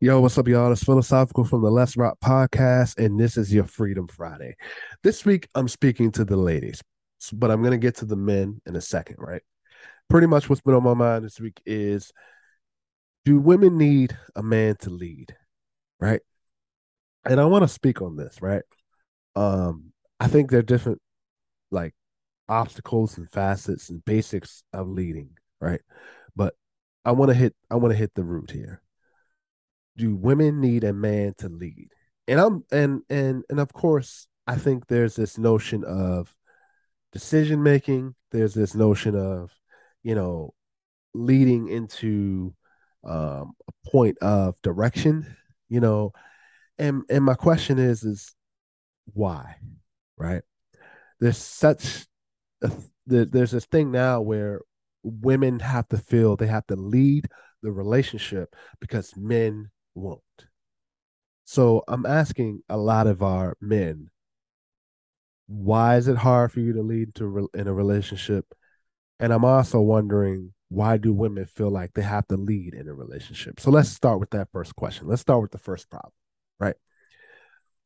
Yo, what's up, y'all? It's Philosophical from the Let's Rock podcast, and this is your Freedom Friday. This week, I'm speaking to the ladies, but I'm going to get to the men in a second, right? Pretty much what's been on my mind this week is do women need a man to lead, right? And I want to speak on this, right? Um, I think there are different, like, obstacles and facets and basics of leading, right? But I want to hit, I want to hit the root here do women need a man to lead? And I'm and and and of course, I think there's this notion of decision making. There's this notion of, you know, leading into um, a point of direction. You know, and and my question is is why, right? There's such a, there's this thing now where women have to feel they have to lead the relationship because men won't. So I'm asking a lot of our men, why is it hard for you to lead to in a relationship? And I'm also wondering why do women feel like they have to lead in a relationship? So let's start with that first question. Let's start with the first problem, right?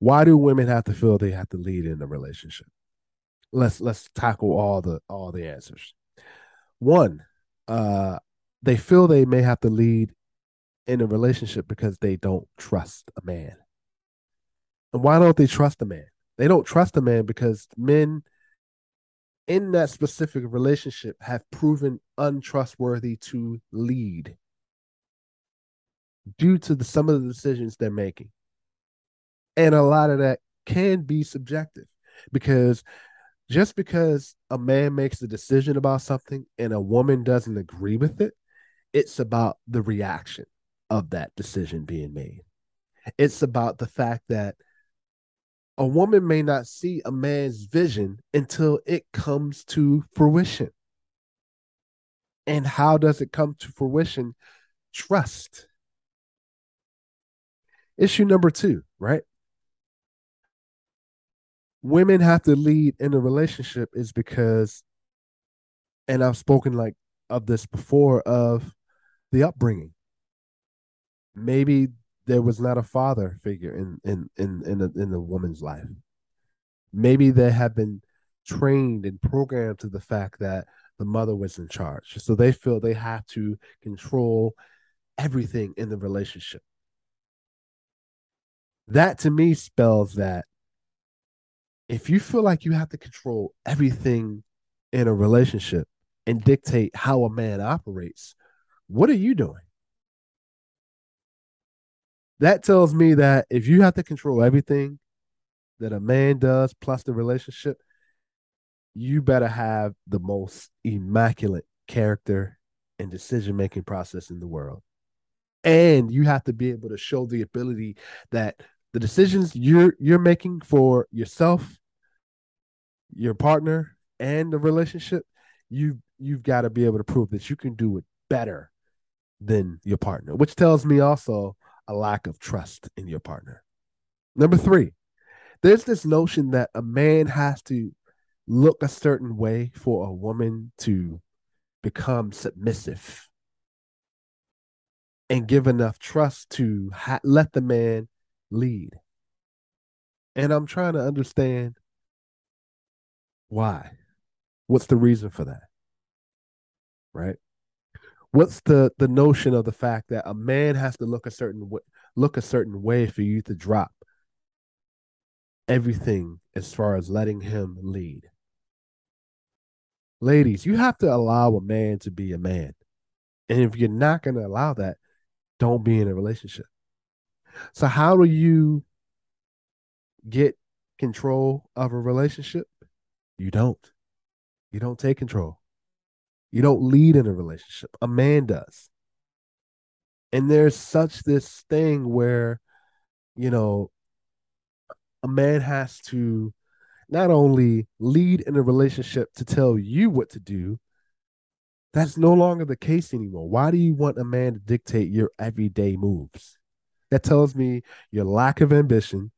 Why do women have to feel they have to lead in a relationship? Let's let's tackle all the all the answers. One, uh, they feel they may have to lead in a relationship because they don't trust a man. And why don't they trust a man? They don't trust a man because men in that specific relationship have proven untrustworthy to lead due to the, some of the decisions they're making. And a lot of that can be subjective because just because a man makes a decision about something and a woman doesn't agree with it, it's about the reaction of that decision being made. It's about the fact that a woman may not see a man's vision until it comes to fruition. And how does it come to fruition? Trust. Issue number two, right? Women have to lead in a relationship is because, and I've spoken like of this before, of the upbringing maybe there was not a father figure in in in in the, in the woman's life. Maybe they have been trained and programmed to the fact that the mother was in charge, so they feel they have to control everything in the relationship. That to me spells that if you feel like you have to control everything in a relationship and dictate how a man operates, what are you doing? That tells me that if you have to control everything that a man does plus the relationship, you better have the most immaculate character and decision making process in the world. And you have to be able to show the ability that the decisions you're you're making for yourself, your partner, and the relationship, you you've got to be able to prove that you can do it better than your partner, which tells me also a lack of trust in your partner. Number three, there's this notion that a man has to look a certain way for a woman to become submissive and give enough trust to ha- let the man lead. And I'm trying to understand why. What's the reason for that? Right? What's the the notion of the fact that a man has to look a certain way, look a certain way for you to drop everything as far as letting him lead? Ladies you have to allow a man to be a man. And if you're not going to allow that don't be in a relationship. So how do you get control of a relationship? You don't. You don't take control you don't lead in a relationship. A man does. And there's such this thing where, you know, a man has to not only lead in a relationship to tell you what to do, that's no longer the case anymore. Why do you want a man to dictate your everyday moves? That tells me your lack of ambition.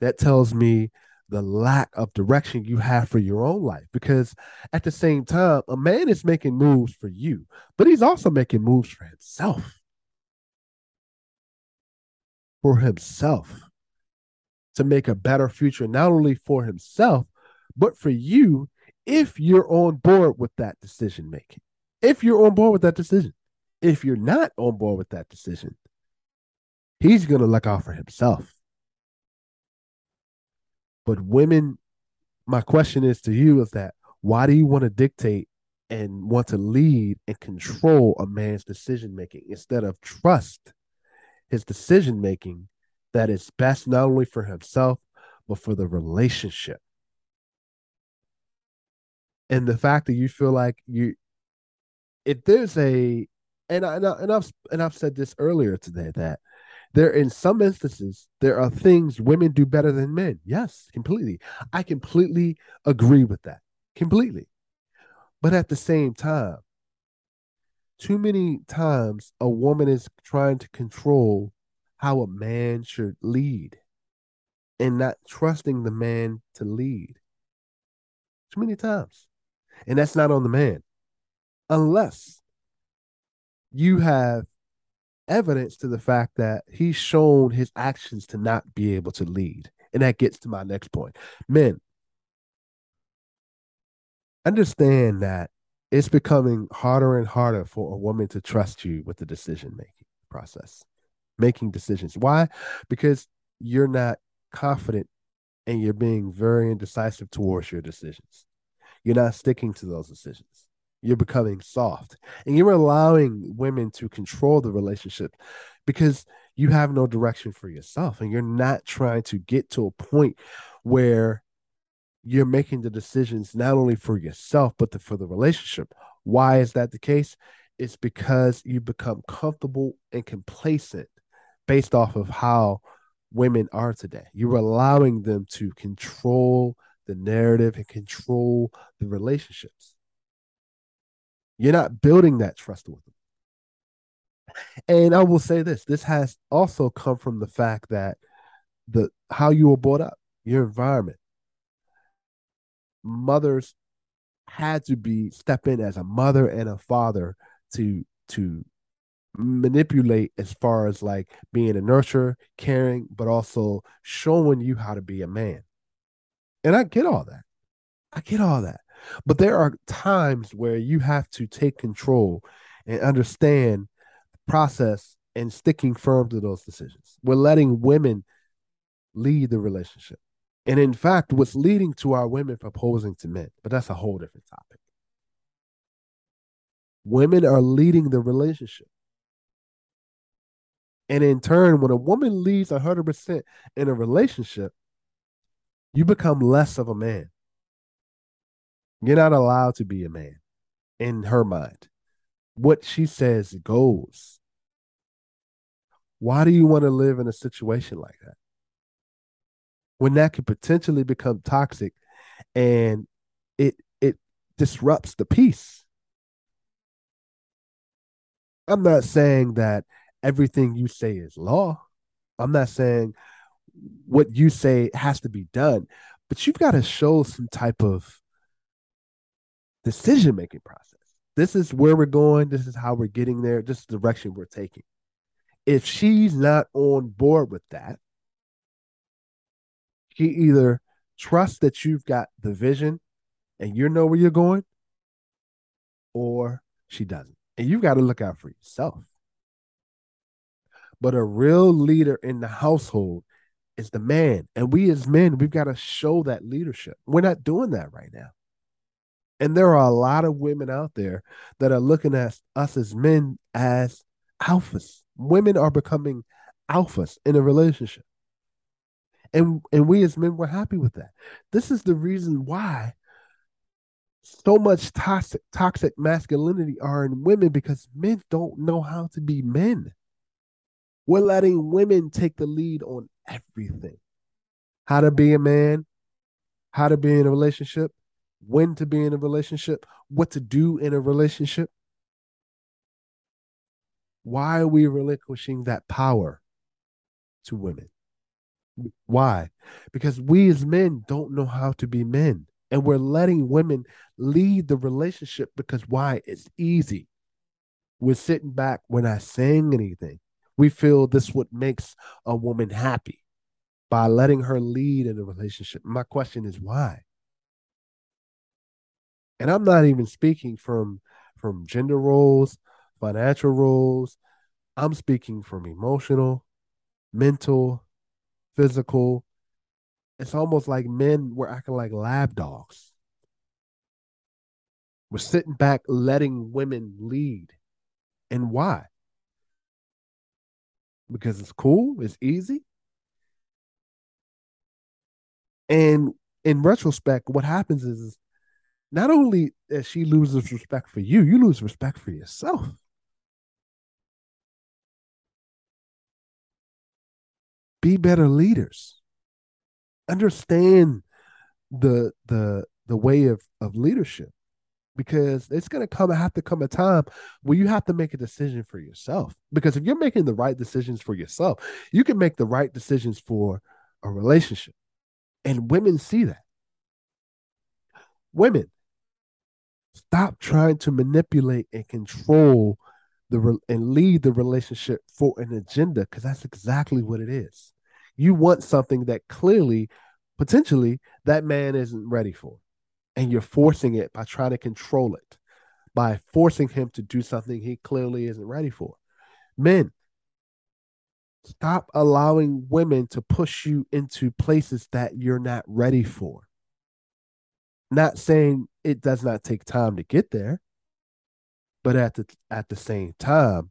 That tells me the lack of direction you have for your own life. Because at the same time, a man is making moves for you, but he's also making moves for himself. for himself to make a better future, not only for himself, but for you if you're on board with that decision making. If you're on board with that decision. If you're not on board with that decision, he's going to look out for himself. But women, my question is to you is that why do you want to dictate and want to lead and control a man's decision making instead of trust his decision making that is best not only for himself but for the relationship? And the fact that you feel like you if there's a and I, and, I've and I've said this earlier today that there in some instances there are things women do better than men yes completely i completely agree with that completely but at the same time, too many times a woman is trying to control how a man should lead and not trusting the man to lead. Too many times. And that's not on the man. Unless you have evidence to the fact that he's shown his actions to not be able to lead. And that gets to my next point. Men, understand that it's becoming harder and harder for a woman to trust you with the decision making process, making decisions. Why? Because you're not confident and you're being very indecisive towards your decisions. You're not sticking to those decisions. You're becoming soft and you're allowing women to control the relationship because you have no direction for yourself and you're not trying to get to a point where you're making the decisions not only for yourself but the, for the relationship. Why is that the case? It's because you become comfortable and complacent based off of how women are today. You're allowing them to control the narrative and control the relationships you're not building that trust with them and i will say this this has also come from the fact that the how you were brought up your environment mothers had to be step in as a mother and a father to to manipulate as far as like being a nurturer, caring, but also showing you how to be a man. And I get all that. I get all that. But there are times where you have to take control and understand the process and sticking firm to those decisions. We're letting women lead the relationship. And in fact, what's leading to our women proposing to men, but that's a whole different topic. Women are leading the relationship. And in turn, when a woman leads 100% in a relationship, you become less of a man. You're not allowed to be a man in her mind. What she says goes. Why do you want to live in a situation like that? when that could potentially become toxic and it it disrupts the peace. I'm not saying that everything you say is law. I'm not saying what you say has to be done, but you've got to show some type of decision making process. This is where we're going. This is how we're getting there. This is the direction we're taking. If she's not on board with that, she either trusts that you've got the vision and you know where you're going, or she doesn't. And you've got to look out for yourself. But a real leader in the household is the man. And we as men, we've got to show that leadership. We're not doing that right now. And there are a lot of women out there that are looking at us as men as alphas. Women are becoming alphas in a relationship and and we as men were happy with that. This is the reason why so much toxic toxic masculinity are in women because men don't know how to be men. We're letting women take the lead on everything. How to be a man, how to be in a relationship, when to be in a relationship, what to do in a relationship. Why are we relinquishing that power to women? Why? Because we as men don't know how to be men. And we're letting women lead the relationship because why? It's easy. We're sitting back, we're not saying anything. We feel this what makes a woman happy by letting her lead in a relationship. My question is why? And I'm not even speaking from from gender roles, financial roles. I'm speaking from emotional, mental, physical. It's almost like men were acting like lab dogs. We're sitting back letting women lead. And why? Because it's cool, it's easy. And in retrospect, what happens is not only that she loses respect for you, you lose respect for yourself. Be better leaders. Understand the the the way of of leadership because it's going to come have to come a time where you have to make a decision for yourself because if you're making the right decisions for yourself you can make the right decisions for a relationship and women see that women stop trying to manipulate and control the and lead the relationship for an agenda because that's exactly what it is you want something that clearly potentially that man isn't ready for and you're forcing it by trying to control it, by forcing him to do something he clearly isn't ready for. Men, stop allowing women to push you into places that you're not ready for. Not saying it does not take time to get there, but at the at the same time,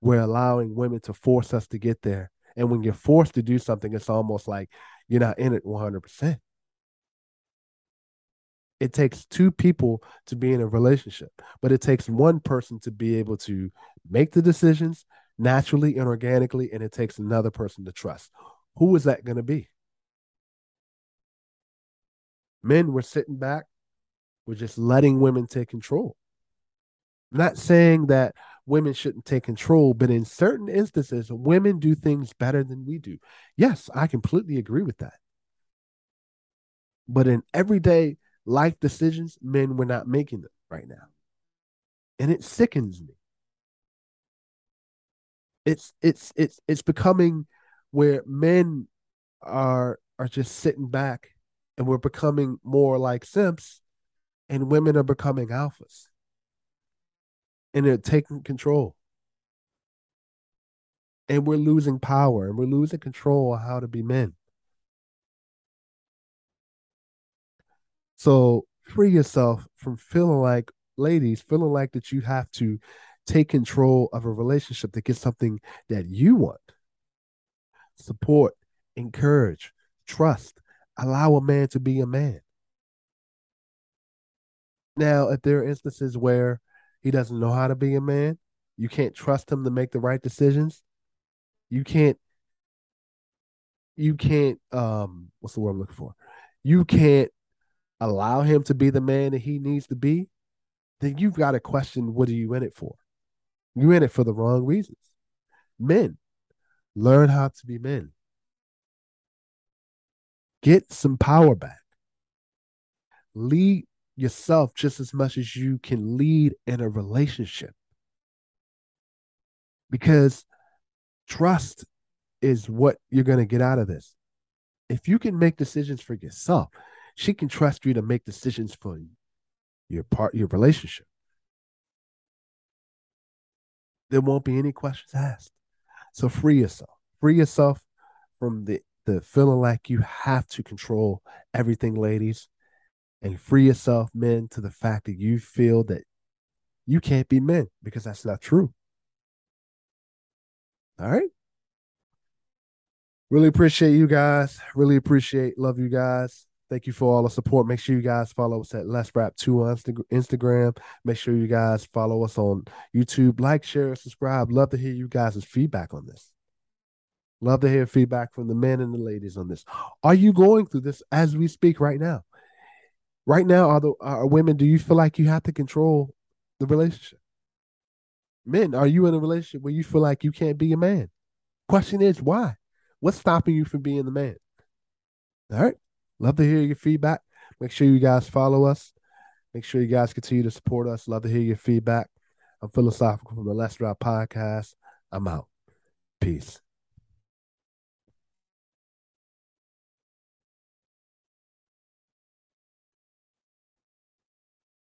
we're allowing women to force us to get there. And when you're forced to do something, it's almost like you're not in it 100% it takes two people to be in a relationship, but it takes one person to be able to make the decisions naturally and organically, and it takes another person to trust. Who is that going to be? Men were sitting back, we're just letting women take control. I'm not saying that women shouldn't take control, but in certain instances, women do things better than we do. Yes, I completely agree with that. But in everyday life decisions, men were not making them right now. And it sickens me. It's it's it's it's becoming where men are are just sitting back and we're becoming more like simps and women are becoming alphas. And they're taking control. And we're losing power and we're losing control of how to be men. So free yourself from feeling like, ladies, feeling like that you have to take control of a relationship to get something that you want. Support, encourage, trust, allow a man to be a man. Now, if there are instances where he doesn't know how to be a man, you can't trust him to make the right decisions. You can't you can't um what's the word I'm looking for? You can't allow him to be the man that he needs to be, then you've got to question what are you in it for? You're in it for the wrong reasons. Men, learn how to be men. Get some power back. Lead yourself just as much as you can lead in a relationship. Because trust is what you're going to get out of this. If you can make decisions for yourself, she can trust you to make decisions for your part your relationship there won't be any questions asked so free yourself free yourself from the feeling like you have to control everything ladies and free yourself men to the fact that you feel that you can't be men because that's not true all right really appreciate you guys really appreciate love you guys Thank you for all the support. Make sure you guys follow us at Let's Rap 2 on Instagram. Make sure you guys follow us on YouTube. Like, share, subscribe. Love to hear you guys' feedback on this. Love to hear feedback from the men and the ladies on this. Are you going through this as we speak right now? Right now, are the are women, do you feel like you have to control the relationship? Men, are you in a relationship where you feel like you can't be a man? Question is why? What's stopping you from being the man? All right. Love to hear your feedback. Make sure you guys follow us. Make sure you guys continue to support us. Love to hear your feedback. I'm philosophical from the Let's podcast. I'm out. Peace.